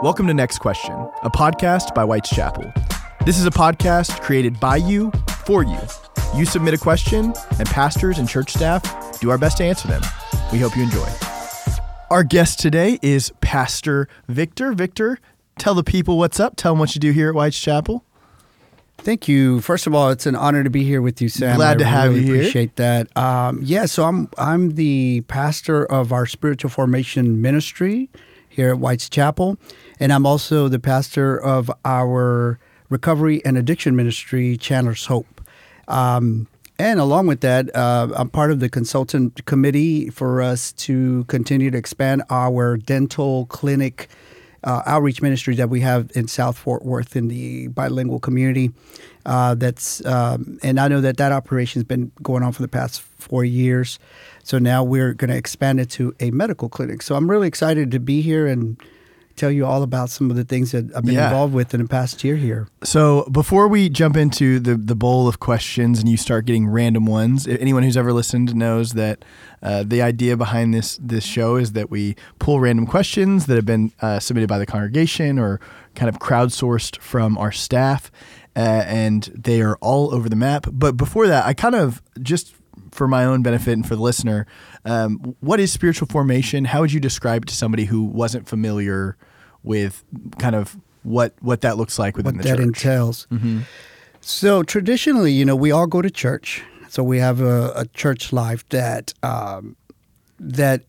Welcome to Next Question, a podcast by White's Chapel. This is a podcast created by you for you. You submit a question, and pastors and church staff do our best to answer them. We hope you enjoy. Our guest today is Pastor Victor. Victor, tell the people what's up. Tell them what you do here at White's Chapel. Thank you. First of all, it's an honor to be here with you, Sam. Glad I to have really you here. Appreciate that. Um, yeah, so I'm I'm the pastor of our spiritual formation ministry here at White's Chapel, and I'm also the pastor of our recovery and addiction ministry, Chandler's Hope. Um, and along with that, uh, I'm part of the consultant committee for us to continue to expand our dental clinic uh, outreach ministry that we have in South Fort Worth in the bilingual community. Uh, that's um, and I know that that operation has been going on for the past four years. So now we're going to expand it to a medical clinic. So I'm really excited to be here and tell you all about some of the things that I've been Yeah. involved with in the past year here. So before we jump into the the bowl of questions and you start getting random ones, anyone who's ever listened knows that uh, the idea behind this this show is that we pull random questions that have been uh, submitted by the congregation or kind of crowdsourced from our staff, uh, and they are all over the map. But before that, I kind of just for my own benefit and for the listener, um, what is spiritual formation? How would you describe it to somebody who wasn't familiar with kind of what what that looks like within what the church? What that entails. So traditionally, you know, we all go to church. So we have a, a church life that um, that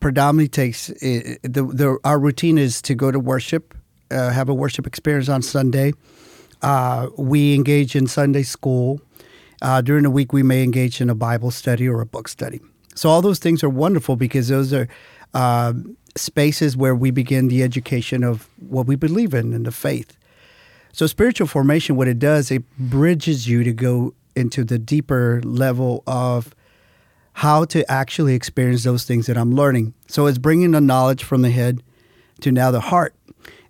predominantly takes i the, the our routine is to go to worship, uh, have a worship experience on Sunday. Uh, we engage in Sunday school. Uh, during the week, we may engage in a Bible study or a book study. So all those things are wonderful because those are um spaces where we begin the education of what we believe in and the faith. So spiritual formation, what it does, it bridges you to go into the deeper level of how to actually experience those things that I'm learning. So it's bringing the knowledge from the head to now the heart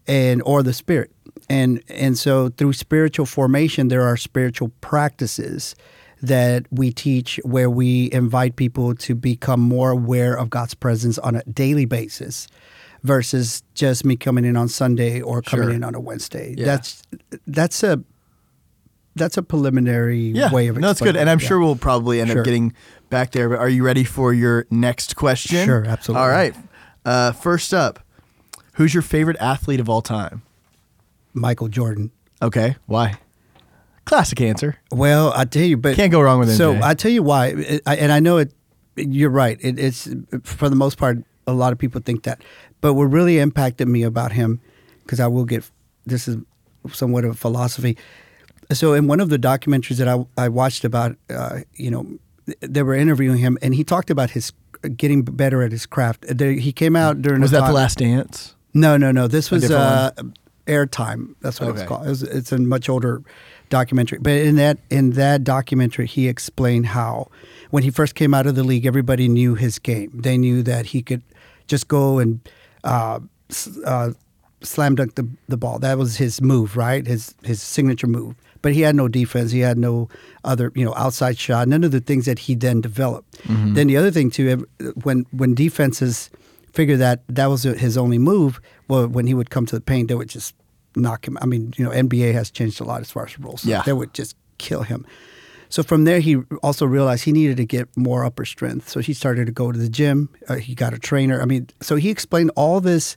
and or the spirit. And and so through spiritual formation there are spiritual practices that we teach where we invite people to become more aware of God's presence on a daily basis versus just me coming in on Sunday or coming Sure. in on a Wednesday. Yeah. That's that's a that's a preliminary yeah, way of no, it's good, and. I'm Yeah. sure we'll probably end Sure. up getting back there. But are you ready for your next question? Sure, absolutely. All right. Uh, first up, who's your favorite athlete of all time? Michael Jordan. Okay, why? Classic answer. Well, I tell you, but Can't go wrong with So MJ. I tell you why, it, I, and I know it. You're right. It, it's for the most part, a lot of people think that, but what really impacted me about him, because I will get this is somewhat of a philosophy. So in one of the documentaries that I, I watched about, uh, you know, they were interviewing him, and he talked about his getting better at his craft. He came out during Was that time- the last dance? no, no, no. This was uh, Airtime. That's what Okay. was called. It was, it's a much older documentary. But in that in that documentary, he explained how when he first came out of the league, everybody knew his game. They knew that he could just go and uh, uh, slam dunk the, the ball. That was his move, right? His his signature move. But he had no defense. He had no other, you know, outside shot. None of the things that he then developed. Then the other thing too, when when defenses figure that that was his only move, well, when he would come to the paint, they would just knock him. I mean, you know, NBA has changed a lot as far as rules. Yeah. they would just kill him. So from there, he also realized he needed to get more upper strength. So he started to go to the gym. Uh, he got a trainer. I mean, so he explained all this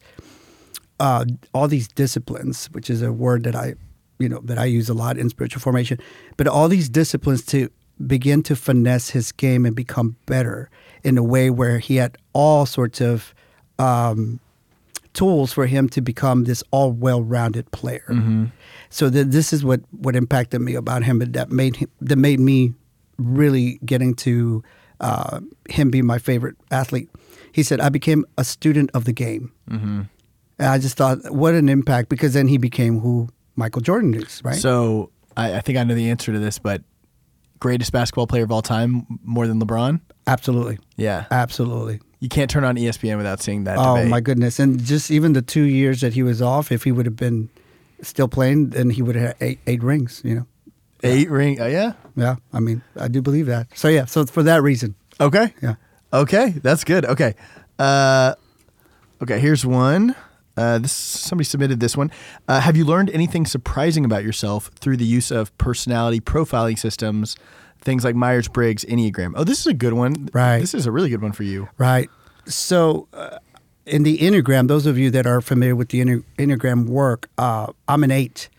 uh, all these disciplines, which is a word that I, you know, that I use a lot in spiritual formation, but all these disciplines to begin to finesse his game and become better in a way where he had all sorts of um, tools for him to become this all well-rounded player. So th- this is what what impacted me about him, and that made him, that made me really getting to uh, him be my favorite athlete. He said, "I became a student of the game." And I just thought, what an impact! Because then he became who Michael Jordan is, right? So I, I think I know the answer to this, but greatest basketball player of all time, more than LeBron? absolutely, Yeah. absolutely. You can't turn on ESPN without seeing that. Oh debate. my goodness! And just even the two years that he was off, if he would have been still playing, then he would have had eight, eight rings. You know? Eight ring. Oh yeah. Yeah, I mean, I do believe that. So yeah, so for that reason, Okay. yeah. Okay, that's good. Okay. Uh, okay, here's one. Uh, this somebody submitted this one. Uh, have you learned anything surprising about yourself through the use of personality profiling systems, things like Myers Briggs, Enneagram? Oh, this is a good one. Right. This is a really good one for you. Right. So, uh, in the Enneagram, those of you that are familiar with the Enne- Enneagram work, uh, I'm an eight.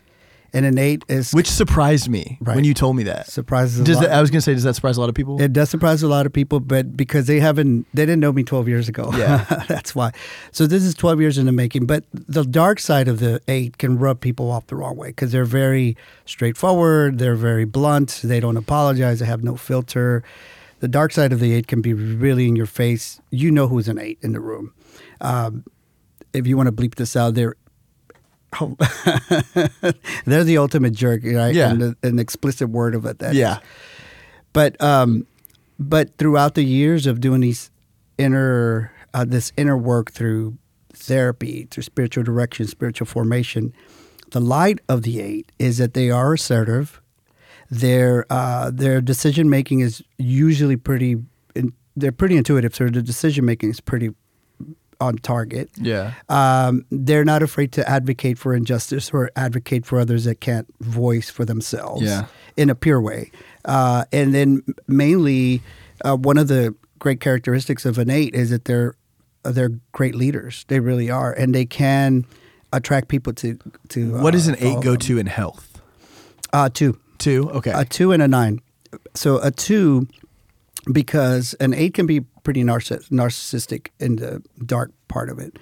And an eight is Which surprised me Right. when you told me that. surprises a Does lot. that, I was going to say, does that surprise a lot of people? It does surprise a lot of people, but because they haven't, they didn't know me 12 years ago. Yeah. That's why. So this is 12 years in the making. But the dark side of the eight can rub people off the wrong way because they're very straightforward. They're very blunt. They don't apologize. They have no filter. The dark side of the eight can be really in your face. You know who's an eight in the room. Um, if you want to bleep this out, they're oh, they're the ultimate jerk, right? Yeah. And the, an explicit word of it. That is. yeah. But um, but throughout the years of doing these inner uh, this inner work through therapy, through spiritual direction, spiritual formation, the light of the eight is that they are assertive. Their uh, their decision making is usually pretty. In, they're pretty intuitive, so the decision making is pretty on target. Yeah. Um, they're not afraid to advocate for injustice or advocate for others that can't voice for themselves Yeah. in a pure way. Uh, and then mainly, uh, one of the great characteristics of an eight is that they're they're great leaders. They really are, and they can attract people to to. What does uh, an eight go them. to in health? Uh, two. Two? Okay. A two and a nine. So a two, because an eight can be pretty narciss- narcissistic in the dark part of it.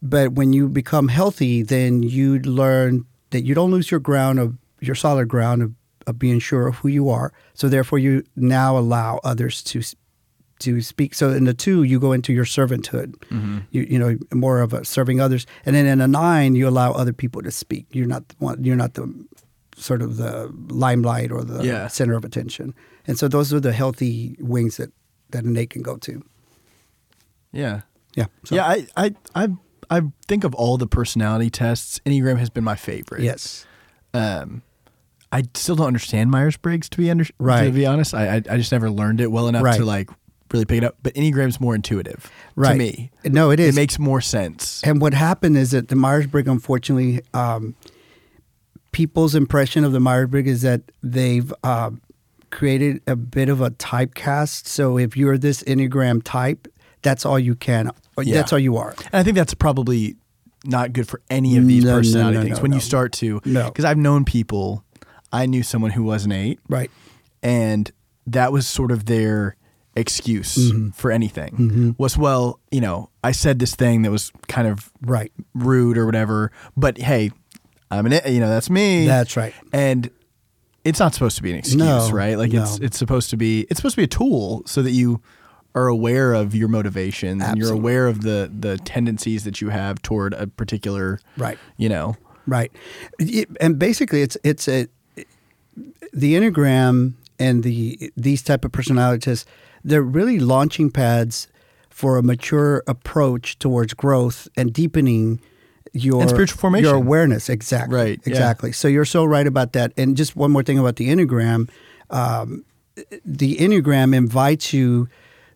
But when you become healthy, then you learn that you don't lose your ground of your solid ground of, of being sure of who you are. So therefore, you now allow others to to speak. So in the two, you go into your servanthood. Mm-hmm. You you know more of a serving others, and then in a nine, you allow other people to speak. You're not the one. You're not the sort of the limelight or the Yeah. center of attention. And so those are the healthy wings that that an eight can go to. yeah. Yeah. So, yeah, I, I, I, I think of all the personality tests, Enneagram has been my favorite. Yes. Um, I still don't understand Myers Briggs to be under, right. to be honest. I, I I just never learned it well enough Right. to like really pick it up. But Enneagram's more intuitive Right. to me. No, it is. it makes more sense. And what happened is that the Myers Briggs, unfortunately, um, people's impression of the Myers Briggs is that they've um, created a bit of a typecast. So if you're this Enneagram type, that's all you can. or Yeah. That's all you are. And I think that's probably not good for any of these No, personality no, things. no, when no. you start to, No. because I've known people, I knew someone who was an eight, Right. and that was sort of their excuse Mm-hmm. for anything. Was well, you know, I said this thing that was kind of Right. rude or whatever, but hey, I'm an, you know, that's me. That's right. and it's not supposed to be an excuse, No, right? Like it's no. it's supposed to be it's supposed to be a tool so that you are aware of your motivations and you're aware of the the tendencies that you have toward a particular Right. you know Right, and basically, it's it's a the enneagram and the these type of personality tests. They're really launching pads for a mature approach towards growth and deepening your And spiritual formation. your awareness. Exactly, Right, yeah. Exactly. So you're so right about that. And just one more thing about the enneagram. Um, the enneagram invites you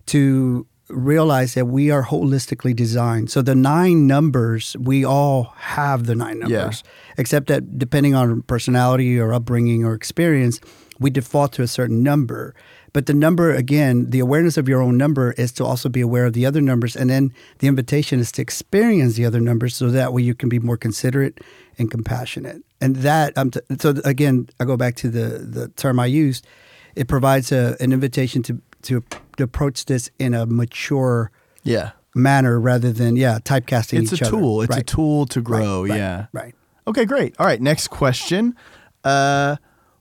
to realize that we are holistically designed. So the nine numbers, we all have the nine Yeah. numbers, except that depending on personality or upbringing or experience, we default to a certain number. But the number, again, the awareness of your own number is to also be aware of the other numbers. And then the invitation is to experience the other numbers so that way you can be more considerate and compassionate. And that, um, t- so again, I go back to the, the term I used. It provides a, an invitation to, to, to approach this in a mature yeah manner rather than, yeah, typecasting it's a other. tool it's a tool to grow Right, right, yeah Right. okay great all right next question uh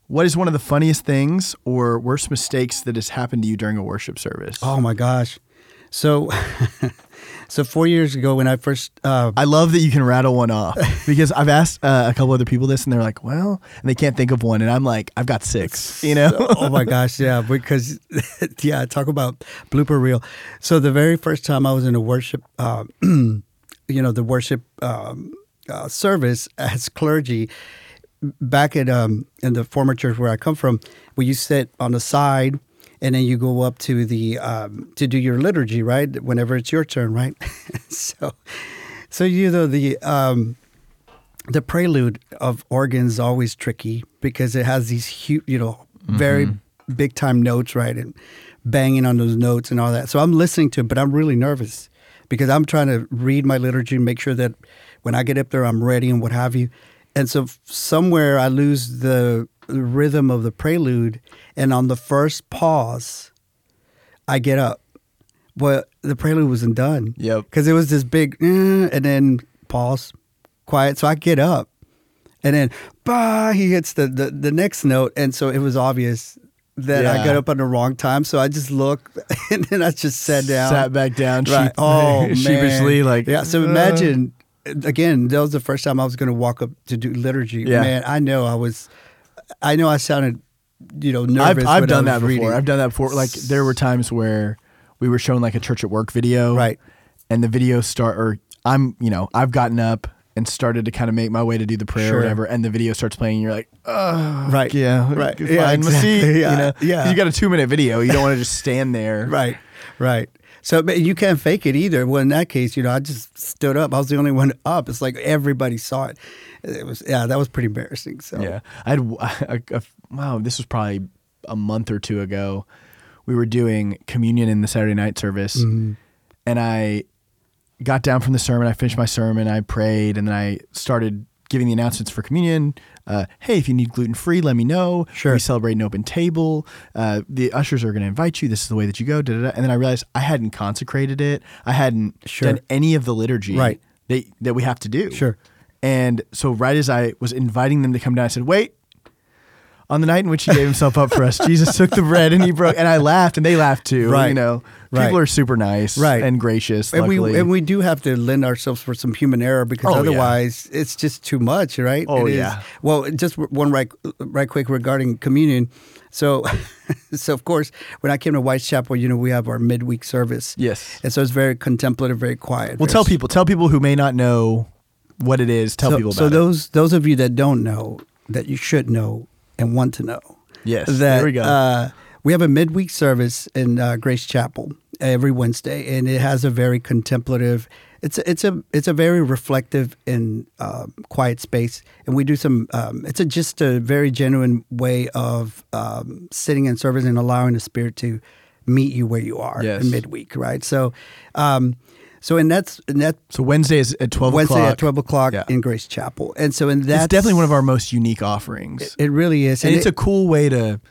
what is one of the funniest things or worst mistakes that has happened to you during a worship service Oh my gosh. So, so four years ago when I first, uh, I love that you can rattle one off because I've asked uh, a couple other people this and they're like, well, and they can't think of one. And I'm like, I've got six, you know? oh my gosh, yeah, because yeah, talk about blooper reel. So the very first time I was in a worship, uh, you know, the worship um, uh, service as clergy back at um, in the former church where I come from, where you sit on the side. And then you go up to the um, to do your liturgy, right? Whenever it's your turn, right? so, So you know the um, the prelude of organs is always tricky because it has these huge, you know, very big time notes, right, and banging on those notes and all that. So I'm listening to it, but I'm really nervous because I'm trying to read my liturgy and make sure that when I get up there, I'm ready and what have you. And so somewhere I lose the rhythm of the prelude, and on the first pause, I get up. But the prelude wasn't done. Yep. Because it was this big, "Eh," and then pause, quiet. So I get up, and then bah, he hits the, the the next note, and so it was obvious that I got up on the wrong time. So I just looked, and then I just sat down, Sat back down, Right. sheep- Oh, sheepishly, like yeah. So imagine again, that was the first time I was going to walk up to do liturgy. Yeah. Man, I know I was, I know I sounded, you know, I've nervous. I've done that before. reading. I've done that before. Like there were times where we were shown like a church at work video, Right. And the video start, or I'm, you know, I've gotten up and started to kind of make my way to do the prayer Sure. or whatever, and the video starts playing, and you're like, oh, Right. yeah, Right. Yeah, exactly. Yeah. you know, Yeah. You got a two minute video, you don't want to just stand there, Right, right. So but you can't fake it either. Well, in that case, you know, I just stood up. I was the only one up. It's like everybody saw it. It was yeah, that was pretty embarrassing. So Yeah, I had a, a, wow. This was probably a month or two ago. We were doing communion in the Saturday night service, Mm-hmm. and I got down from the sermon. I finished my sermon. I prayed, and then I started giving the announcements for communion. Uh, hey, if you need gluten free, let me know. Sure. We celebrate an open table. Uh, the ushers are going to invite you. This is the way that you go. Da, da, da. And then I realized I hadn't consecrated it. I hadn't Sure. done any of the liturgy Right. that, that we have to do. Sure. And so, right as I was inviting them to come down, I said, "Wait." On the night in which he gave himself up for us, Jesus took the bread and he broke, and I laughed, and they laughed too. Right. You know, Right. people are super nice, Right. and gracious. and luckily. we and we do have to lend ourselves for some human error because Oh, yeah. otherwise it's just too much, right? Oh, It is- yeah. Well, just one right right quick regarding communion. So, so of course, when I came to Whitechapel, you know, we have our midweek service. Yes. and so it's very contemplative, very quiet. well, very tell people, tell people who may not know what it is. Tell so, people about so it. those those of you that don't know that you should know and want to know Yes, that there we go. Uh, we have a midweek service in uh, Grace Chapel every Wednesday, and it has a very contemplative. It's a, it's a it's a very reflective and um, quiet space, and we do some. Um, it's a just a very genuine way of um, sitting in service and allowing the Spirit to meet you where you are Yes. in midweek, right? So, um, so and that's and that so Wednesday is at twelve Wednesday o'clock. at twelve o'clock Yeah. in Grace Chapel, and so and that's It's definitely one of our most unique offerings, It really is, and it's it- a cool way to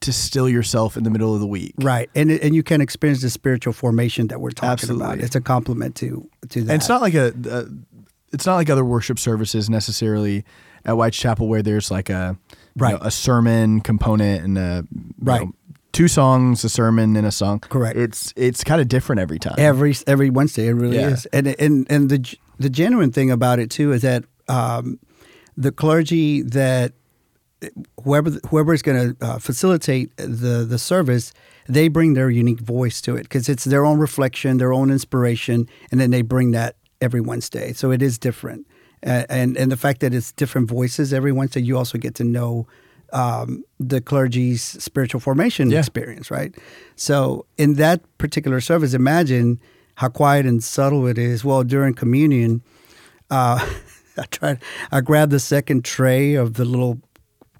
to still yourself in the middle of the week. Right, and and you can experience the spiritual formation that we're talking about. It's a compliment to to that. And it's not like a, a it's not like other worship services necessarily at White Chapel where there's like a you Right. know, a sermon component and a Right. know, two songs, a sermon and a song. Correct. It's it's kind of different every time. every every Wednesday. It really Yeah. is, and and and the the genuine thing about it too is that um, the clergy that whoever whoever is going to uh, facilitate the the service, they bring their unique voice to it because it's their own reflection, their own inspiration, and then they bring that every Wednesday. So it is different, and and, and the fact that it's different voices every Wednesday, you also get to know. Um, the clergy's spiritual formation Yeah. experience, right? So, in that particular service, imagine how quiet and subtle it is. Well, during communion, uh, I tried. I grabbed the second tray of the little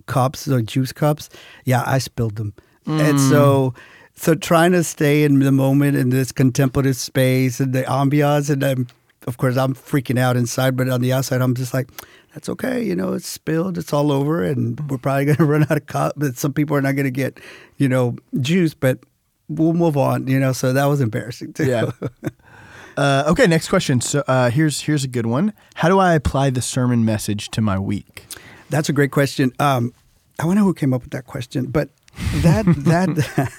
cups, the juice cups. Yeah, I spilled them, and so so trying to stay in the moment in this contemplative space and the ambiance, and I'm of course I'm freaking out inside, but on the outside I'm just like. That's okay, you know. It's spilled. It's all over, and we're probably going to run out of cup. But some people are not going to get, you know, juice. But we'll move on, you know. So that was embarrassing too. Yeah. uh, okay, next question. So uh, here's here's a good one. How do I apply the sermon message to my week? That's a great question. Um, I wonder who came up with that question, but that that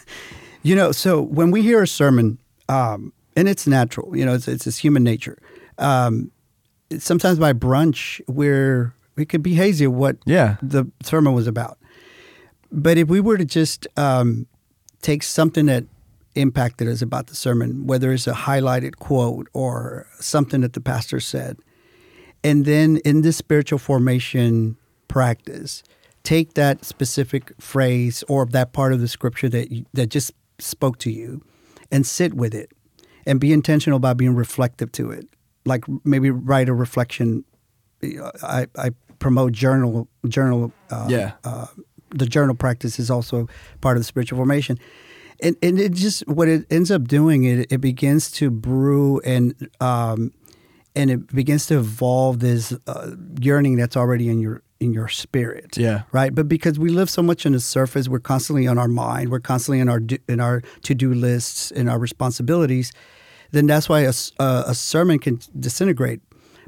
you know, so when we hear a sermon, um, and it's natural, you know, it's it's, it's human nature. Um, sometimes by brunch, we're we could be hazy what Yeah. the sermon was about. But if we were to just um, take something that impacted us about the sermon, whether it's a highlighted quote or something that the pastor said, and then in this spiritual formation practice, take that specific phrase or that part of the scripture that you, that just spoke to you, and sit with it, and be intentional about being reflective to it. Like maybe write a reflection. I, I promote journal journal. Uh, Yeah. Uh, the journal practice is also part of the spiritual formation. And, and it just what it ends up doing it it begins to brew and um, and it begins to evolve this uh, yearning that's already in your in your spirit Yeah. right but because we live so much on the surface we're constantly on our mind we're constantly in our do, in our to-do lists in our responsibilities then that's why a sermon can disintegrate.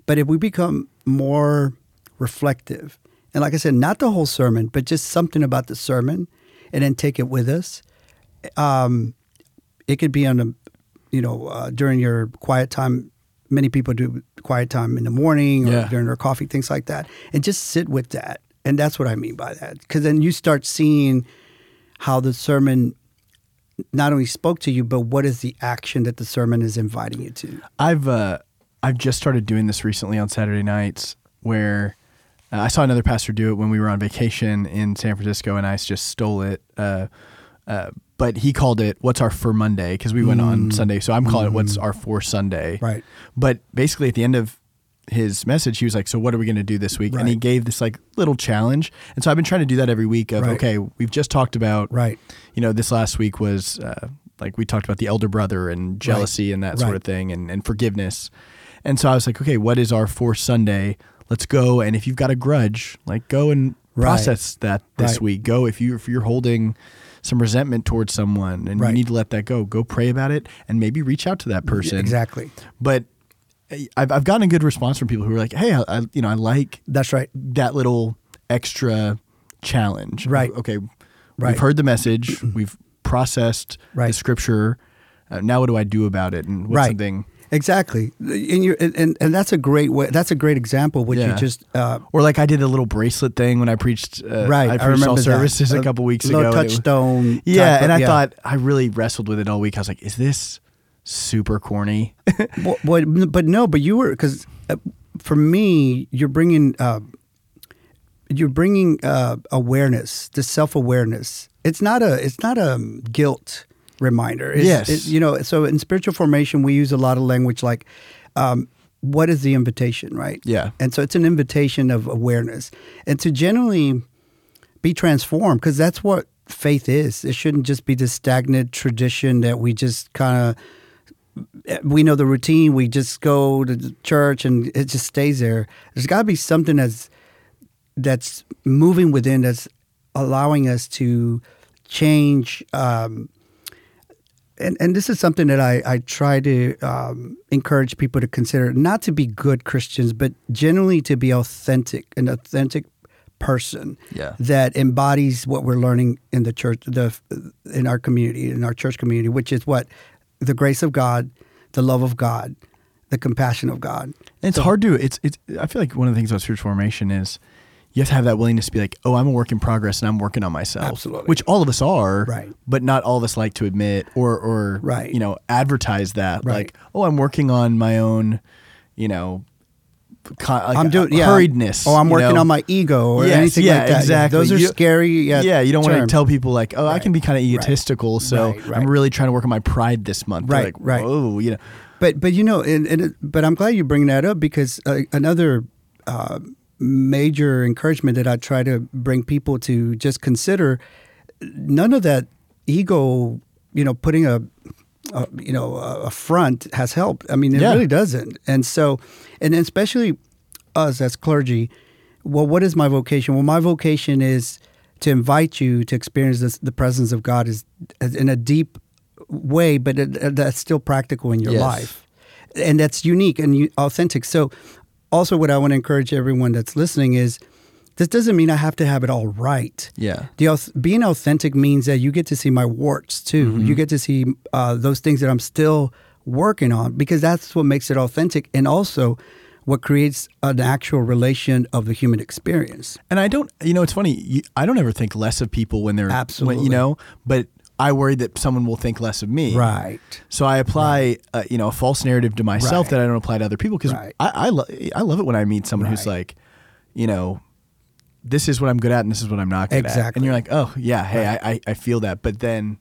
But if we become more reflective and like i said not the whole sermon but just something about the sermon and then take it with us um, it could be on a you know uh, during your quiet time. Many people do quiet time in the morning or Yeah. during their coffee things like that and just sit with that. And that's what i mean by that because then you start seeing how the sermon not only spoke to you but what is the action that the sermon is inviting you to I've uh, I've just started doing this recently on Saturday nights, where uh, I saw another pastor do it when we were on vacation in San Francisco, and I just stole it. Uh, uh, but he called it "What's Our For Monday" because we went on Sunday, so I'm calling it "What's Our For Sunday." Right. But basically, at the end of his message, he was like, "So what are we going to do this week?" And he gave this like little challenge, and so I've been trying to do that every week. Of Right. okay, we've just talked about Right. You know, this last week was uh, like we talked about the elder brother and jealousy and that sort of thing, and and forgiveness. And so I was like, okay, what is our for Sunday? Let's go. And if you've got a grudge, like go and Right. process that this Right. week. Go if you if you're holding some resentment towards someone and Right. you need to let that go. Go pray about it and maybe reach out to that person. exactly But I've I've gotten a good response from people who are like, hey, I, I you know I like that's right that little extra challenge. Right. Okay. Right. We've heard the message. We've processed the scripture. Uh, now what do I do about it? And what's Right. something exactly and you and, and, that's a great way that's a great example what Yeah. you just uh, Or like I did a little bracelet thing when I preached. Uh, right I I, preached remember all that. services a couple weeks ago. and was- touchstone yeah, and I yeah. thought I really wrestled with it all week. I was like, "Is this super corny?" Well, but, but no, but you were because uh, for me, you're bringing uh, you're bringing uh, awareness, the self awareness. It's not a it's not a guilt reminder. It's, Yes. it- you know. So in spiritual formation, we use a lot of language like, um, "What is the invitation?" Right. Yeah. And so it's an invitation of awareness, and to generally be transformed because that's what faith is. It shouldn't just be this stagnant tradition that we just kind of we know the routine. We just go to the church and it just stays there. There's got to be something that's that's moving within that's allowing us to change. Um, and and this is something that I I try to um, encourage people to consider, not to be good Christians, but generally to be authentic, an authentic person Yeah. that embodies what we're learning in the church, the in our community, in our church community, which is what the grace of God, the love of God, the compassion of God. And it's hard to. It's it's. I feel like one of the things about spiritual formation is you have to have that willingness to be like, oh, I'm a work in progress and I'm working on myself. Absolutely. Which all of us are. Right. But not all of us like to admit or or Right. you know advertise that Right. like, oh, I'm working on my own, you know. Like I'm doing yeah, hurriedness. Oh, I'm working know? on my ego or Yes, anything yeah, like that. exactly. Those are You- scary. Yeah, Yeah, you don't want to tell people like, oh, I can be kind of egotistical, so Right, right. I'm really trying to work on my pride this month. Right, like, right. Whoa, you know, But but you know, and, and it, but I'm glad you bring that up because uh, another uh, major encouragement that I try to bring people to just consider none of that ego, you know, putting a, a you know a a front has helped. I mean, it Yeah. really doesn't. And so, and especially us as clergy. Well, what is my vocation? Well, my vocation is to invite you to experience this, the presence of God is in a deep way, but it, uh, that's still practical in your Yes. life, and that's unique and authentic. So, also, what I want to encourage everyone that's listening is, this doesn't mean I have to have it all right. yeah, The being authentic means that you get to see my warts too. Mm-hmm. You get to see uh, those things that I'm still working on because that's what makes it authentic, and also what creates an actual relation of the human experience. And I don't, you know, it's funny. You, I don't ever think less of people when they're when- Absolutely. you know, but I worry that someone will think less of me. Right. So I apply, uh, you know, a false narrative to myself Right. that I don't apply to other people because Right. I I, lo- I love it when I meet someone who's like, you know, this is what I'm good at and this is what I'm not good at, Exactly. and you're like, oh yeah, hey, I, I I feel that, but then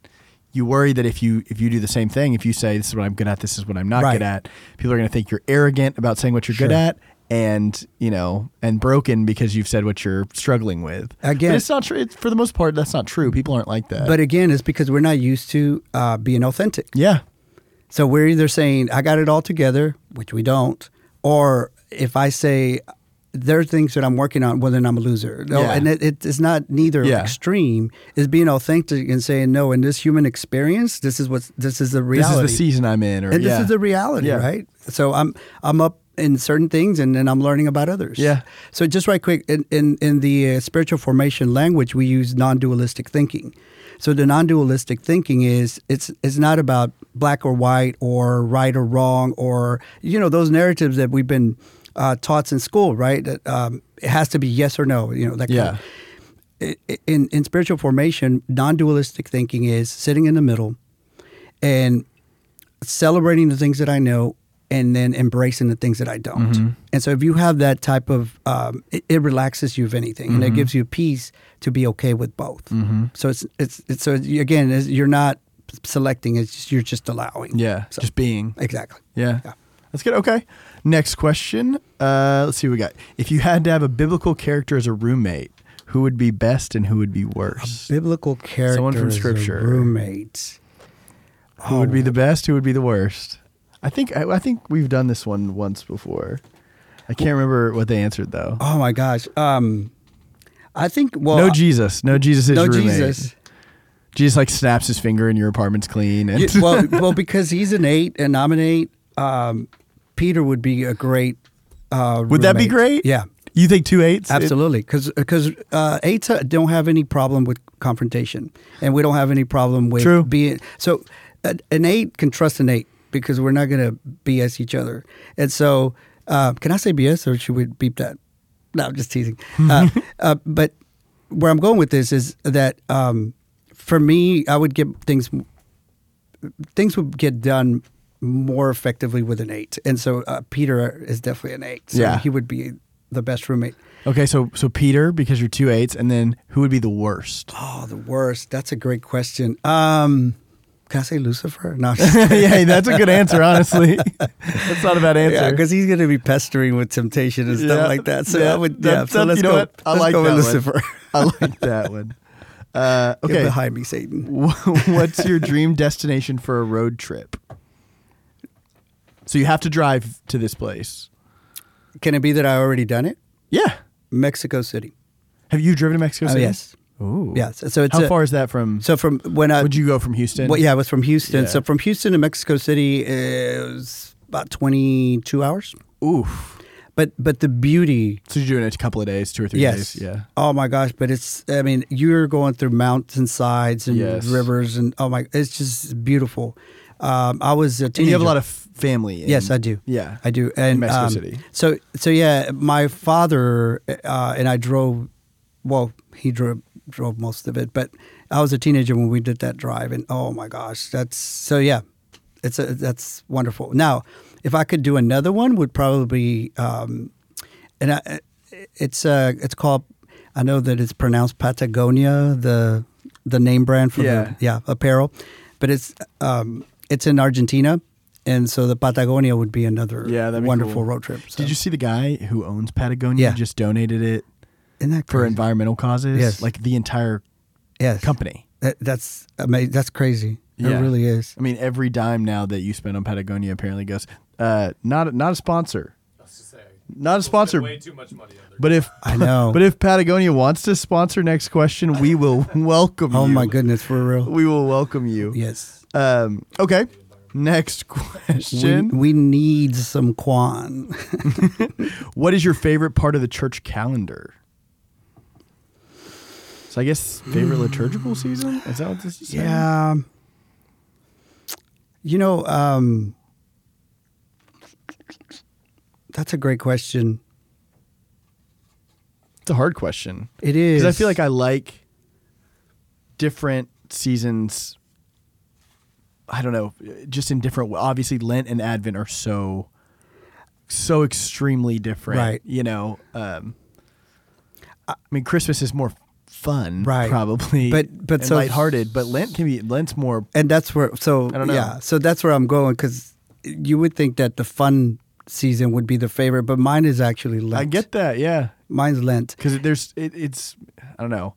you worry that if you if you do the same thing, if you say this is what I'm good at, this is what I'm not Right. good at, people are going to think you're arrogant about saying what you're good at, and you know, and broken because you've said what you're struggling with. Again- but it's not true. It's, for the most part, that's not true. People aren't like that. But again, it's because we're not used to uh, being authentic. yeah, So we're either saying I got it all together, which we don't, or if I say there are things that I'm working on, whether I'm a loser. No, Yeah. and it, it is not neither Yeah. extreme. Is being authentic and saying no. In this human experience, this is what this is the reality. this is the season I'm in, or and yeah. this is the reality, right? So I'm I'm up in certain things, and then I'm learning about others. Yeah. So just right quick, in in, in the uh, spiritual formation language, we use non-dualistic thinking. So the non-dualistic thinking is it's it's not about black or white or right or wrong or you know those narratives that we've been uh, taught in school, right? That um, it has to be yes or no, you know that kind Yeah. of in in spiritual formation, non-dualistic thinking is sitting in the middle and celebrating the things that I know and then embracing the things that I don't. Mm-hmm. And so if you have that type of um, it, it relaxes you if anything and Mm-hmm. it gives you peace to be okay with both. So it's it's it's so again it's- you're not selecting it's just, you're just allowing. yeah, So- just being. Exactly. Yeah. Yeah. That's good. Okay. Next question. Uh, let's see what we got. If you had to have a biblical character as a roommate, who would be best and who would be worse? Biblical character Someone from as a Scripture. roommate. Who would be the best? Who would be the worst? I think I, I think we've done this one once before. I can't remember what they answered though. Oh my gosh. Um I think well no Jesus. No Jesus is no your roommate. Jesus. Jesus like snaps his finger and your apartment's clean. And well, well, because he's an eight and I'm an eight, um, Peter would be a great. Uh, would that be great? Yeah, You think two eights? Absolutely. Because uh, eights uh, don't have any problem with confrontation, and we don't have any problem with True. being. So uh, an eight can trust an eight because we're not going to BS each other. And so, uh, can I say BS or should we beep that? No, I'm just teasing. Uh, uh, but where I'm going with this is that um, for me, I would get things things would get done more effectively with an eight, and so uh, Peter is definitely an eight. So Yeah. he would be the best roommate. okay, so so Peter because you're two eights, and then who would be the worst? Oh, the worst. That's a great question. Um, can I say Lucifer? No, yeah, that's a good answer. Honestly, that's not a bad answer. Yeah, because he's going to be pestering with temptation and Yeah. stuff like that. So Yeah, I would, that- yeah. So let's you know go. what? I like go that. Lucifer. I like that one. Uh, Get okay, behind me, Satan. what's your dream destination for a road trip? So you have to drive to this place. Can it be that I already done it? Yeah. Mexico City. Have you driven to Mexico Oh City? yes, Ooh. yes. So it's How a- far is that from? So from when I would you go from Houston? Well, yeah, it was from Houston. Yeah. So from Houston to Mexico City is about twenty two hours. Oof. But but the beauty So you're doing it a couple of days, two or three Yes. days. Yeah. Oh my gosh! But it's. I mean, you're going through mountainsides and Yes. rivers, and oh my, it's just beautiful. Um, I was a And you have a lot of family. In, Yes, I do. Yeah. I do. And Mexico um, City. So so yeah, my father uh, and I drove. Well, he drove drove most of it, but I was a teenager when we did that drive, and oh my gosh, that's so yeah, it's a, that's wonderful. Now, if I could do another one, would probably um, and I, it's uh it's called. I know that it's pronounced Patagonia, the the name brand for Yeah. the yeah apparel, but it's um it's in Argentina. And so the Patagonia would be another Yeah, that'd be wonderful cool. road trip. So. Did you see the guy who owns Patagonia Yeah. just donated it Isn't that for environmental causes? Yes. Like the entire yes. company. That, that's amazing. That's crazy. Yeah. It really is. I mean, every dime now that you spend on Patagonia apparently goes. Uh, not not a sponsor, I was just not a We'll sponsor. Way too much money on But if I know. but if Patagonia wants to sponsor next question, we will welcome oh you. my goodness, for real. We will welcome you. Yes. Um, okay. Next We, question. we need some Quan. what is your favorite part of the church calendar? So I guess favorite liturgical season? Is that what this is? saying? yeah. You know, um, that's a great question. It's a hard question. It is. Because I feel like I like different seasons. I don't know, just in different. Obviously, Lent and Advent are so, so extremely different. Right. You know, um, I mean, Christmas is more fun, Right. Probably, But- but and so- lighthearted. But Lent can be Lent's more. and that's where so I don't know. yeah so that's where i'm going because you would think that the fun season would be the favorite but mine is actually lent I get that, yeah, mine's lent because there's it, it's I don't know.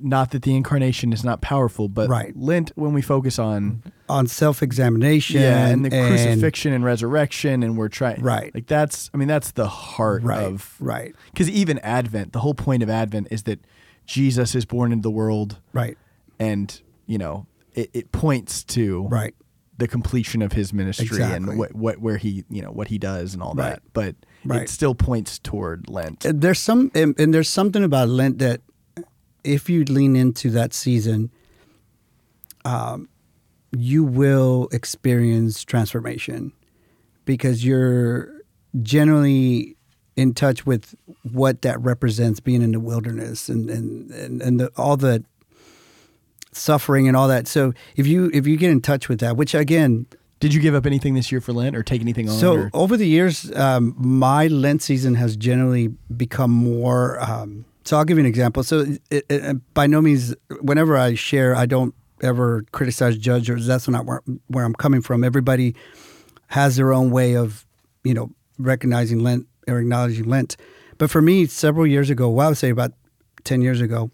Not that the incarnation is not powerful, but Right. Lent when we focus on on self-examination yeah, and the and- crucifixion and resurrection, and we're trying Right. Like that's I mean that's the heart right of right because even Advent, the whole point of Advent is that Jesus is born into the world, right and you know it, it points to right the completion of his ministry Exactly. and what, what where he you know what he does and all Right. that. But Right. it still points toward Lent. And there's some and, and there's something about lent that if you lean into that season um, you will experience transformation because you're generally in touch with what that represents being in the wilderness and and and, and the, all the suffering and all that so if you if you get in touch with that which again Did you give up anything this year for Lent or take anything on? so or- over the years, um, my Lent season has generally become more. Um, so I'll give you an example. So it, it, by no means, whenever I share, I don't ever criticize, judge, or that's not where, where I'm coming from. Everybody has their own way of, you know, recognizing Lent or acknowledging Lent. But for me, several years ago, well, I would say about ten years ago,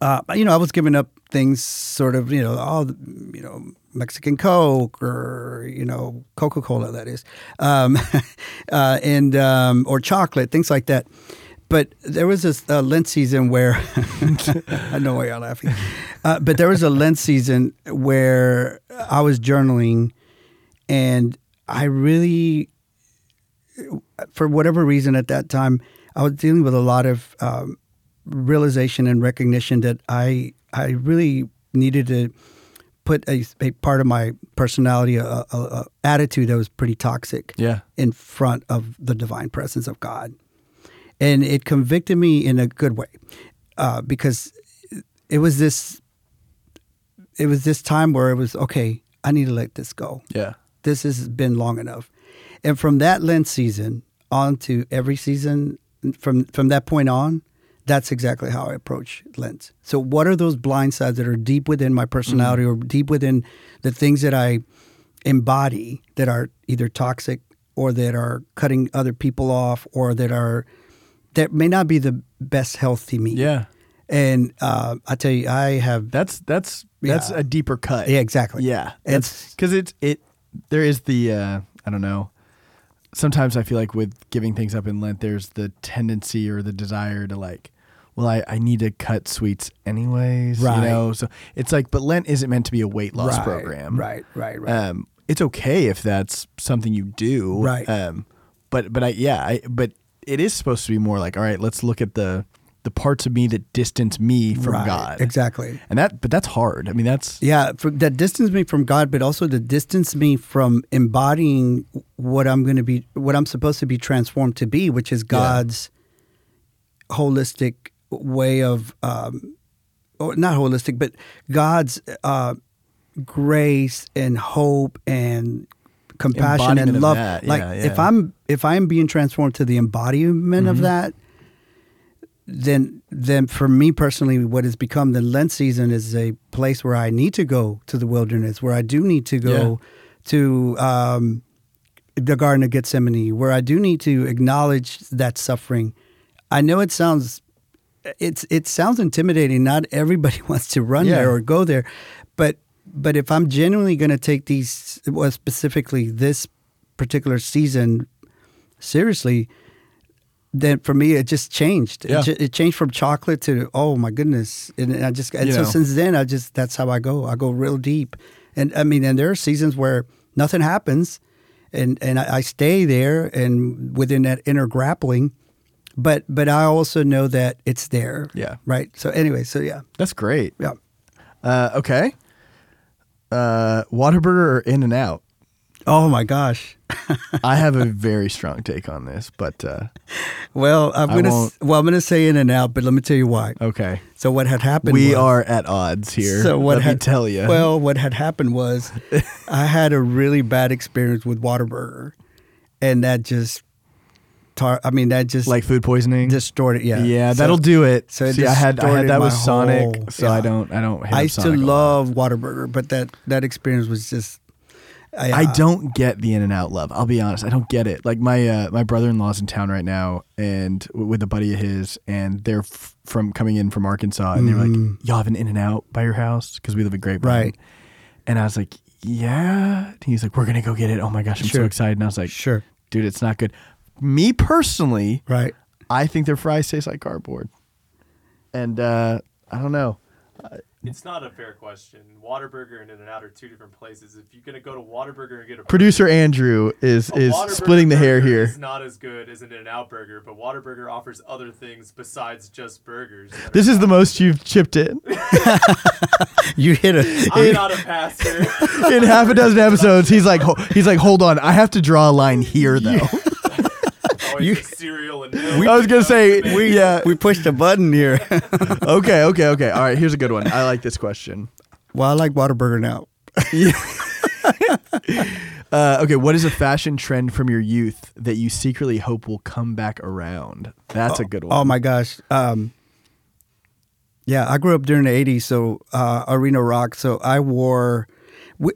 uh, you know, I was giving up things sort of, you know, all, you know, Mexican Coke or, you know, Coca Cola, that is, um, uh, and, um, or chocolate, things like that. But there was this uh, Lent season where, I know why you're laughing, uh, but there was a Lent season where I was journaling and I really, for whatever reason at that time, I was dealing with a lot of um, realization and recognition that I I really needed to put a, a part of my personality, a, a, a attitude that was pretty toxic, yeah, in front of the divine presence of God, and it convicted me in a good way uh, because it was this it was this time where it was okay. I need to let this go yeah, this has been long enough. And from that Lent season on to every season, from from that point on, that's exactly how I approach Lent. So, what are those blind sides that are deep within my personality or deep within the things that I embody that are either toxic or that are cutting other people off or that are that may not be the best health to me. yeah. And uh, I tell you, I have That's that's that's Yeah. a deeper cut. yeah, exactly. Yeah, It's- that's because it's it. There is the uh, I don't know. Sometimes I feel like with giving things up in Lent, there's the tendency or the desire to like, well, I, I need to cut sweets anyways, Right. You know, so it's like, but Lent isn't meant to be a weight loss Right, program, Right, right, right. Um, it's okay if that's something you do, Right. Um, but but I yeah, I but it is supposed to be more like, all right, let's look at the the parts of me that distance me from Right, God, Exactly. and that but that's hard. I mean, that's Yeah, that distance me from God, but also to distance me from embodying what I'm going to be, what I'm supposed to be transformed to be, which is God's holistic way of, um, or not holistic, but God's uh, grace and hope and compassion and love. that, Like yeah, if. I'm if I'm being transformed to the embodiment of that, then then for me personally, what has become the Lent season is a place where I need to go to the wilderness, where I do need to go to um, the Garden of Gethsemane, where I do need to acknowledge that suffering. I know it sounds it's it sounds intimidating. Not everybody wants to run Yeah. there or go there, but if I'm genuinely going to take these, well, specifically this particular season seriously, then for me it just changed. Yeah. It, ju- it changed from chocolate to oh my goodness, and I just and You so know. since then I just that's how I go. I go real deep, and I mean, and there are seasons where nothing happens, and and I, I stay there and within that inner grappling, but but I also know that it's there. Yeah. Right. So anyway, so yeah, that's great. yeah. Uh, okay. Uh, Whataburger or In and Out? Oh my gosh. I have a very strong take on this, but uh, Well, I'm gonna s- well I'm gonna say in and out, but let me tell you why. okay. So what had happened? We was- are at odds here. So what Let had me tell you. Well, what had happened was I had a really bad experience with Whataburger, and that just tar- I mean, that just like food poisoning. distorted. Yeah, yeah, So that'll do it. so it See, I had I had that with Sonic, whole- so I don't I don't. I used to Sonic lot. love Whataburger, but that that experience was just. I don't get the In and Out love. I'll be honest, I don't get it. Like my uh, my brother in law's in town right now, and w- with a buddy of his, and they're f- from coming in from Arkansas, and they were like, "Y'all have an In and Out by your house?" Because we live in Grapevine, Mm. Right. And I was like, "Yeah." And he's like, "We're gonna go get it." Oh my gosh, I'm so excited! And I was like, Sure. dude, it's not good." Me personally, Right. I think their fries taste like cardboard, and uh, I don't know. It's not a fair question. Whataburger and In-N-Out are two different places. If you're gonna go to Whataburger and get a Producer Andrew is a is Whataburger splitting the hair burger here. Is not as good as an In-N-Out burger, but Whataburger offers other things besides just burgers. This is the most you've chipped in. You hit a. I'm not a pastor. in half a dozen episodes, he's like, ho- he's like, hold on, I have to draw a line here though. Always You- cereal and milk. I was gonna say, We- yeah. we pushed a button here. okay, okay, okay. All right, here's a good one. I like this question. well, I like Whataburger now. Uh, okay, what is a fashion trend from your youth that you secretly hope will come back around? That's a good one. Oh my gosh. Um, yeah, I grew up during the '80s, so uh, arena rock. So I wore,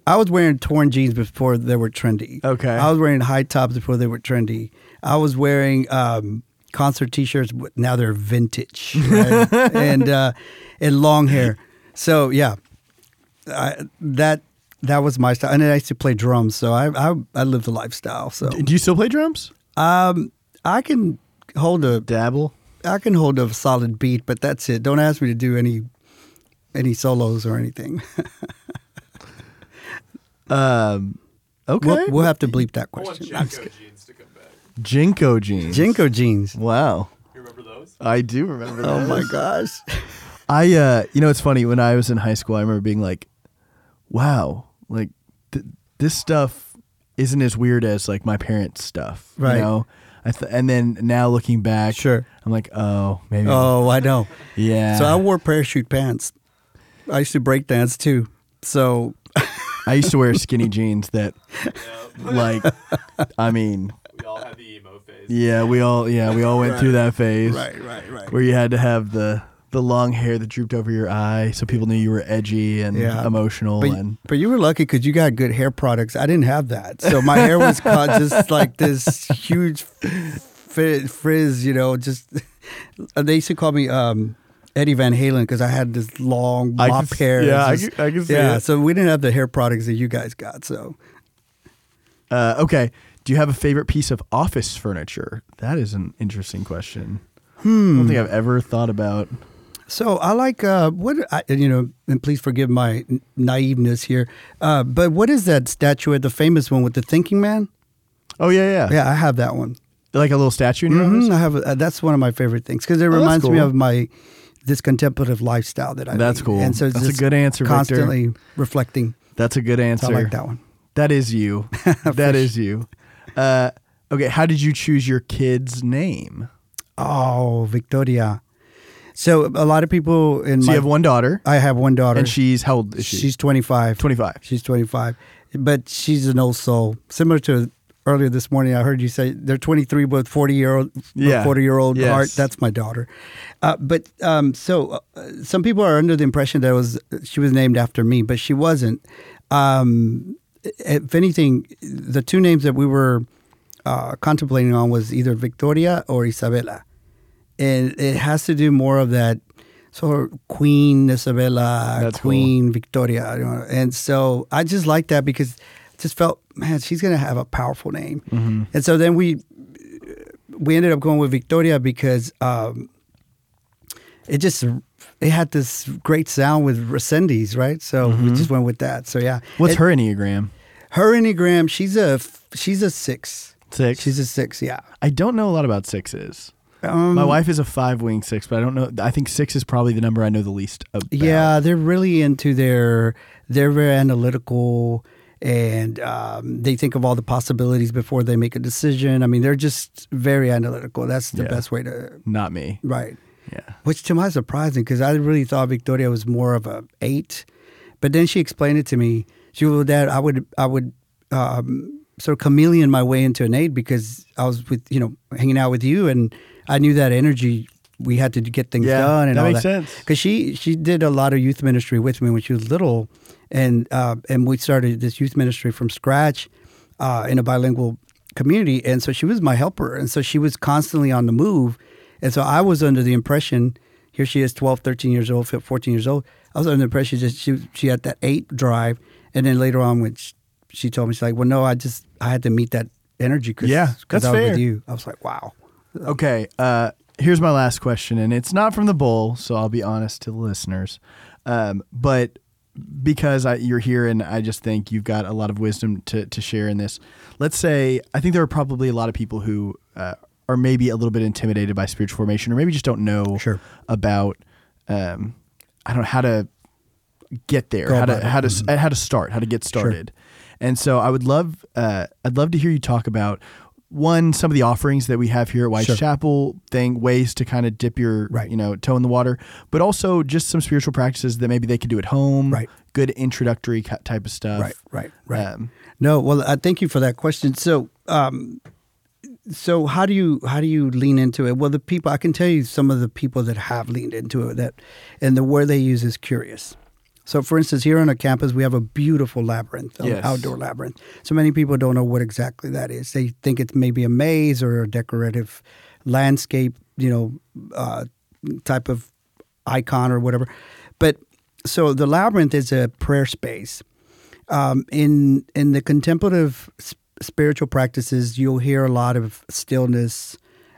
I was wearing torn jeans before they were trendy. Okay. I was wearing high tops before they were trendy. I was wearing um, concert T-shirts. but Now they're vintage, right? and uh, and long hair. So yeah, I, that that was my style. And then I used to play drums, so I I, I lived a lifestyle. So Do you still play drums? um, I can hold a Dabble. I can hold a solid beat, but that's it. Don't ask me to do any any solos or anything. Um, okay. We'll, we'll have to bleep that I want question. JNCO jeans. JNCO jeans. Wow. You remember those? I do remember that. Oh my gosh. I uh you know it's funny when I was in high school I remember being like wow like th- this stuff isn't as weird as like my parents stuff Right. you know I th- and then now looking back Sure. I'm like oh maybe Oh, I know. yeah So I wore parachute pants. I used to break dance too. So I used to wear skinny jeans that Yeah. like I mean we all had the emo phase. yeah we all yeah we all went Right. through that phase right, right. Right. Where you had to have the the long hair that drooped over your eye so people knew you were edgy and Yeah. emotional But, and but you were lucky because you got good hair products. I didn't have that, so my hair was caught just like this huge frizz, frizz. You know, just they used to call me um, Eddie Van Halen because I had this long mop can hair. yeah, I can- I can see Yeah, it. so we didn't have the hair products that you guys got. So Uh, okay. Do you have a favorite piece of office furniture? That is an interesting question. Hmm. I don't think I've ever thought about. So I like uh, what I, you know, and please forgive my naiveness here. Uh, but what is that statue? the famous one with the thinking man? Oh yeah, yeah, Yeah, I have that one. Like a little statue in your Mhm. I have. A, uh, that's one of my favorite things because it that's reminds me cool. of my this contemplative lifestyle that I. Have. That's lead. cool. And so it's That's a good answer, Victor. Constantly reflecting. That's a good answer. I like that one. That is you. that is you. Uh, okay. How did you choose your kid's name? Oh, Victoria. So a lot of people in So my you have one daughter, I have one daughter. and she's how old is she? she's twenty five. twenty five. She's 25, but she's an old soul. Similar to earlier this morning, I heard you say they're 23 with 40 year old, Yeah. 40 year old Yes. heart. That's my daughter. Uh, but um, so uh, some people are under the impression that it was she was named after me, but she wasn't. Um, if anything, the two names that we were uh, contemplating on was either Victoria or Isabella, and it has to do more of that sort of Queen Isabella, That's cool. Queen Victoria, you know? and so I just like that because I just felt man she's gonna have a powerful name, Mm-hmm. and so then we we ended up going with Victoria because um, it just it had this great sound with Resendiz, right? So we just went with that. So yeah, What's It- her enneagram? Her enneagram? She's a she's a six. Six. She's a six. Yeah. I don't know a lot about sixes. Um, My wife is a five wing six, but I don't know. I think six is probably the number I know the least about. Yeah, they're really into their. They're very analytical, and um, they think of all the possibilities before they make a decision. I mean, they're just very analytical. That's the Yeah. best way to Not me. right. Yeah. Which to my surprising, because I really thought Victoria was more of a eight, but then she explained it to me. She "Dad, I would, I would, um, sort of chameleon my way into an aid because I was with you know hanging out with you, and I knew that energy we had to get things Yeah, done and that all makes that. sense. Because she she did a lot of youth ministry with me when she was little, and uh, and we started this youth ministry from scratch uh, in a bilingual community, and so she was my helper, and so she was constantly on the move, and so I was under the impression. Here she is, 12, 13 years old, 14 years old. I was under the impression that she she had that eight drive, and then later on when she, she told me she's like, well, no, I just I had to meet that energy because Yeah, that's I was fair. with you. I was like, wow. Okay, uh, here's my last question, and it's not from the bowl, so I'll be honest to the listeners. Um, but because I, you're here, and I just think you've got a lot of wisdom to, to share in this. Let's say I think there are probably a lot of people who uh, are maybe a little bit intimidated by spiritual formation, or maybe just don't know Sure. about um, I don't know how to get there, Go how to how to s how to start, how to get started. And so I would love uh, I'd love to hear you talk about one some of the offerings that we have here at White Sure. Chapel thing ways to kind of dip your Right. you know toe in the water, but also just some spiritual practices that maybe they could do at home. Right. Good introductory type of stuff. Right, right, right. Um, No, well, I thank you for that question. So, um, so how do you how do you lean into it? Well, the people I can tell you some of the people that have leaned into it that, and the word they use is curious. So, for instance, here on our campus, we have a beautiful labyrinth, an Yes. outdoor labyrinth. So many people don't know what exactly that is. They think it's maybe a maze or a decorative landscape, you know, uh, type of icon or whatever. But so the labyrinth is a prayer space um, in in the contemplative s- spiritual practices, you'll hear a lot of stillness,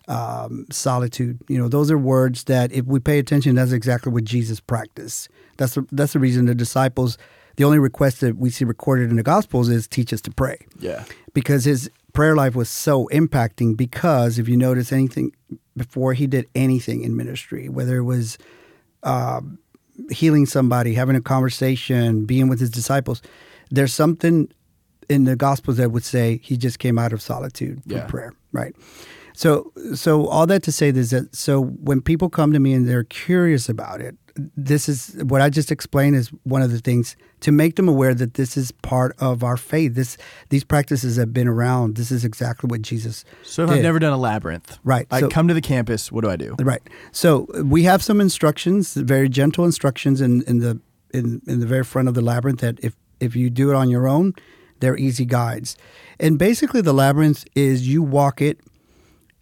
um, solitude. You know, those are words that, if we pay attention, that's exactly what Jesus practiced. That's the, that's the reason the disciples. The only request that we see recorded in the Gospels is teach us to pray, yeah. because his prayer life was so impacting. Because if you notice anything before he did anything in ministry, whether it was um, healing somebody, having a conversation, being with his disciples. There's something in the Gospels that would say he just came out of solitude for Yeah. prayer, right? So, so all that to say is that so when people come to me and they're curious about it, this is what I just explained is one of the things to make them aware that this is part of our faith. This these practices have been around. This is exactly what Jesus. So if I've never done a labyrinth, Right, I so- come to the campus. What do I do? Right. So we have some instructions, very gentle instructions in, in the in, in the very front of the labyrinth that if if you do it on your own, they're easy guides. And basically the labyrinth is you walk it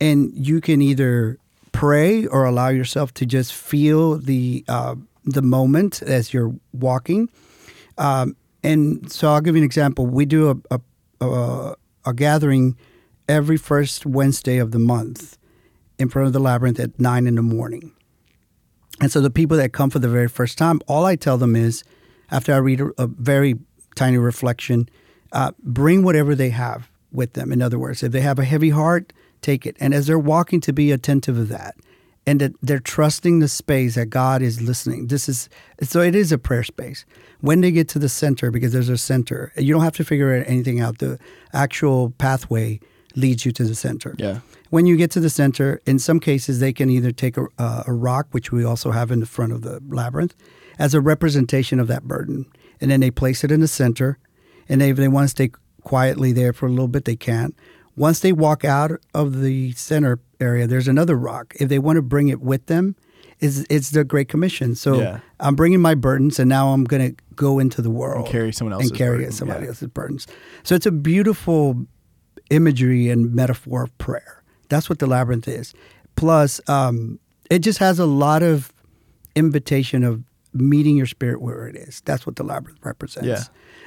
and you can either pray or allow yourself to just feel the uh, the moment as you're walking. Um, and so I'll give you an example. We do a, a, a, a gathering every first Wednesday of the month in front of the labyrinth at nine in the morning. And so the people that come for the very first time, all I tell them is, after I read a, a very tiny reflection, uh, bring whatever they have with them. In other words, if they have a heavy heart, take it. And as they're walking, to be attentive of that, and that they're trusting the space that God is listening. This is so it is a prayer space. When they get to the center, because there's a center, you don't have to figure anything out. The actual pathway leads you to the center Yeah. when you get to the center, in some cases, they can either take a, uh, a rock, which we also have in the front of the labyrinth, as a representation of that burden. And then they place it in the center. And if they want to stay quietly there for a little bit, they can. Once they walk out of the center area, there's another rock. If they want to bring it with them, it's, it's the Great Commission. So Yeah. I'm bringing my burdens, and now I'm going to go into the world and carry someone and carry burden, somebody yeah. else's burdens. So it's a beautiful imagery and metaphor of prayer. That's what the labyrinth is. Plus, um, it just has a lot of invitation of meeting your spirit where it is. That's what the labyrinth represents. Yeah.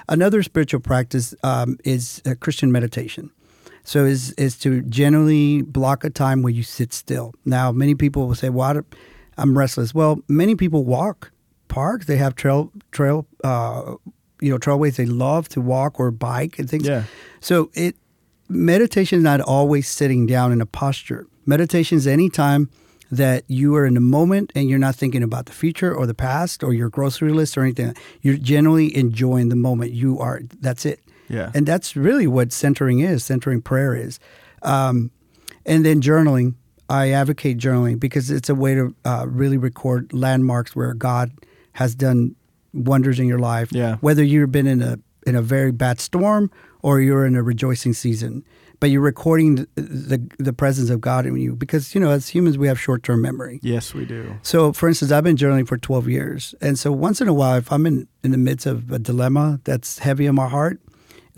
Another spiritual practice um, is uh, Christian meditation. So is is to generally block a time where you sit still. Now, many people will say, "Well, I'm restless." Well, many people walk parks. They have trail trail uh, you know trailways they love to walk or bike and things. Yeah. So it meditation is not always sitting down in a posture. Meditation is any time that you are in the moment and you're not thinking about the future or the past or your grocery list or anything. You're generally enjoying the moment. You are. That's it. Yeah. And that's really what centering is. Centering prayer is. Um, and then journaling. I advocate journaling because it's a way to uh, really record landmarks where God has done wonders in your life. Yeah. Whether you've been in a in a very bad storm or you're in a rejoicing season. But you're recording the the, the presence of God in you because you know as humans we have short term memory. Yes, we do. So, for instance, I've been journaling for 12 years. And so, once in a while, if I'm in, in the midst of a dilemma that's heavy in my heart,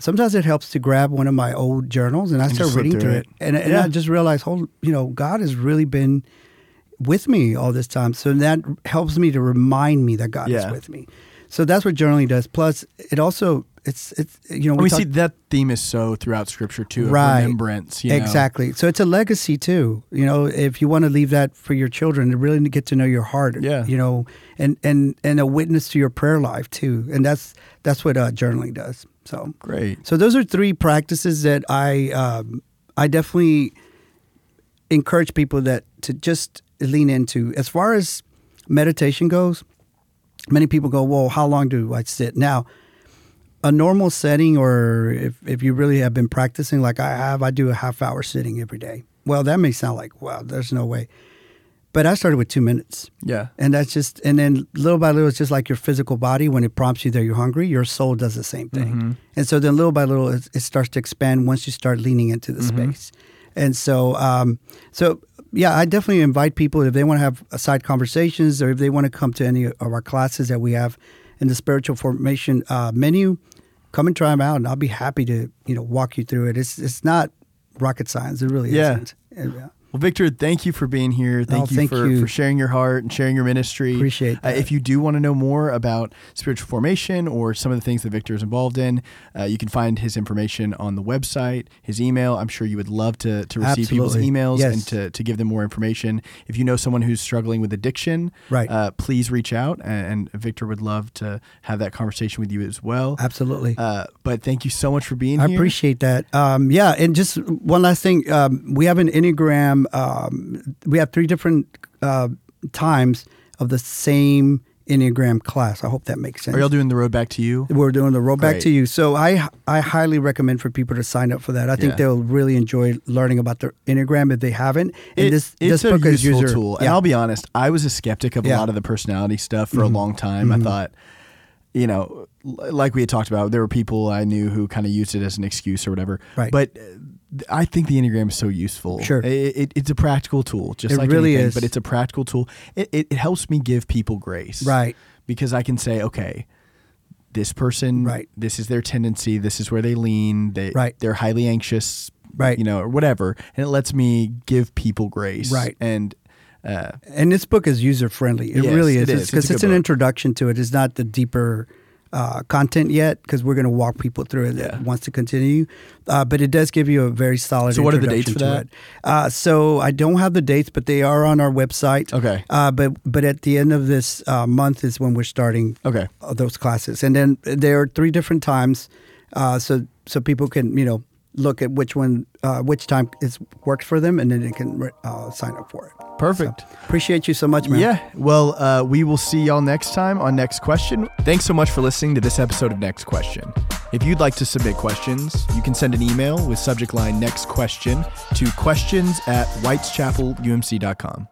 sometimes it helps to grab one of my old journals and I And start reading through it. it. And, and Yeah. I just realize, hold, you know, God has really been with me all this time. So, that helps me to remind me that God Yeah. is with me. So, that's what journaling does. Plus, it also, it's, it's you know, And we talk- see that theme is so throughout Scripture too. Right. Remembrance. You know? Exactly. So it's a legacy too. You know, if you want to leave that for your children to really get to know your heart. Yeah. You know, and and and a witness to your prayer life too. And that's that's what uh, journaling does. So Great. so those are three practices that I um, I definitely encourage people that to just lean into. As far as meditation goes, many people go, "Well, how long do I sit?" Now, a normal setting, or if if you really have been practicing like I have, I do a half hour sitting every day. Well, that may sound like wow, there's no way, but I started with two minutes. Yeah. And that's just, and then little by little, it's just like your physical body. When it prompts you that you're hungry, your soul does the same thing. Mhm. And so then little by little, it, it starts to expand once you start leaning into the Mhm. space. And so, um, so yeah, I definitely invite people if they want to have side conversations or if they want to come to any of our classes that we have in the spiritual formation uh, menu, come and try them out, and I'll be happy to you know walk you through it. It's it's not rocket science. It really Yeah. isn't. Yeah. Well, Victor, thank you for being here. Thank you thank for you. for sharing your heart and sharing your ministry. Appreciate Uh, if you do want to know more about spiritual formation or some of the things that Victor is involved in, uh, you can find his information on the website, his email. I'm sure you would love to, to receive people's emails Yes. and to, to give them more information. If you know someone who's struggling with addiction, Right. uh, please reach out, and, and Victor would love to have that conversation with you as well. Absolutely. Uh, but thank you so much for being I here. I appreciate that. Um, yeah, and just one last thing, um, we have an enneagram. Um, we have three different uh, times of the same enneagram class. I hope that makes sense. Are y'all doing the road back to you? We're doing the road back to you. So I I highly recommend for people to sign up for that. I think Yeah. they'll really enjoy learning about the enneagram if they haven't. And It- this it's this a book is useful user tool, and I'll be honest. I was a skeptic of a lot of the personality stuff for a Mhm. long time. I Mhm. thought, you know, like we had talked about, there were people I knew who kind of used it as an excuse or whatever. Right. But I think the enneagram is so useful. Sure. it, it, it's a practical tool, just It like really anything, is. But it's a practical tool. It, it, it helps me give people grace, Right. Because I can say, okay. This person, Right. This is their tendency. This is where they lean. They, Right. They're highly anxious, Right. You know, or whatever, and it lets me give people grace, Right. And uh, And this book is user friendly. It Yes, really it is. is. It's It's because it's, an book. introduction to it. It's not the deeper uh, content yet because we're going to walk people through it Yeah. that wants to continue. Uh, but it does give you a very solid. So what are the dates for that? Uh, so I don't have the dates, but they are on our website. Okay. Uh, but but at the end of this uh, month is when we're starting Okay. those classes, and then there are three different times, uh, so so people can you know look at which one uh, which time is works for them, and then they can uh, sign up for it. Perfect. Appreciate you so much, man. Yeah. Well, uh, we will see y'all next time on Next Question. Thanks so much for listening to this episode of Next Question. If you'd like to submit questions, you can send an email with subject line Next Question to questions at whiteschapelumc.com.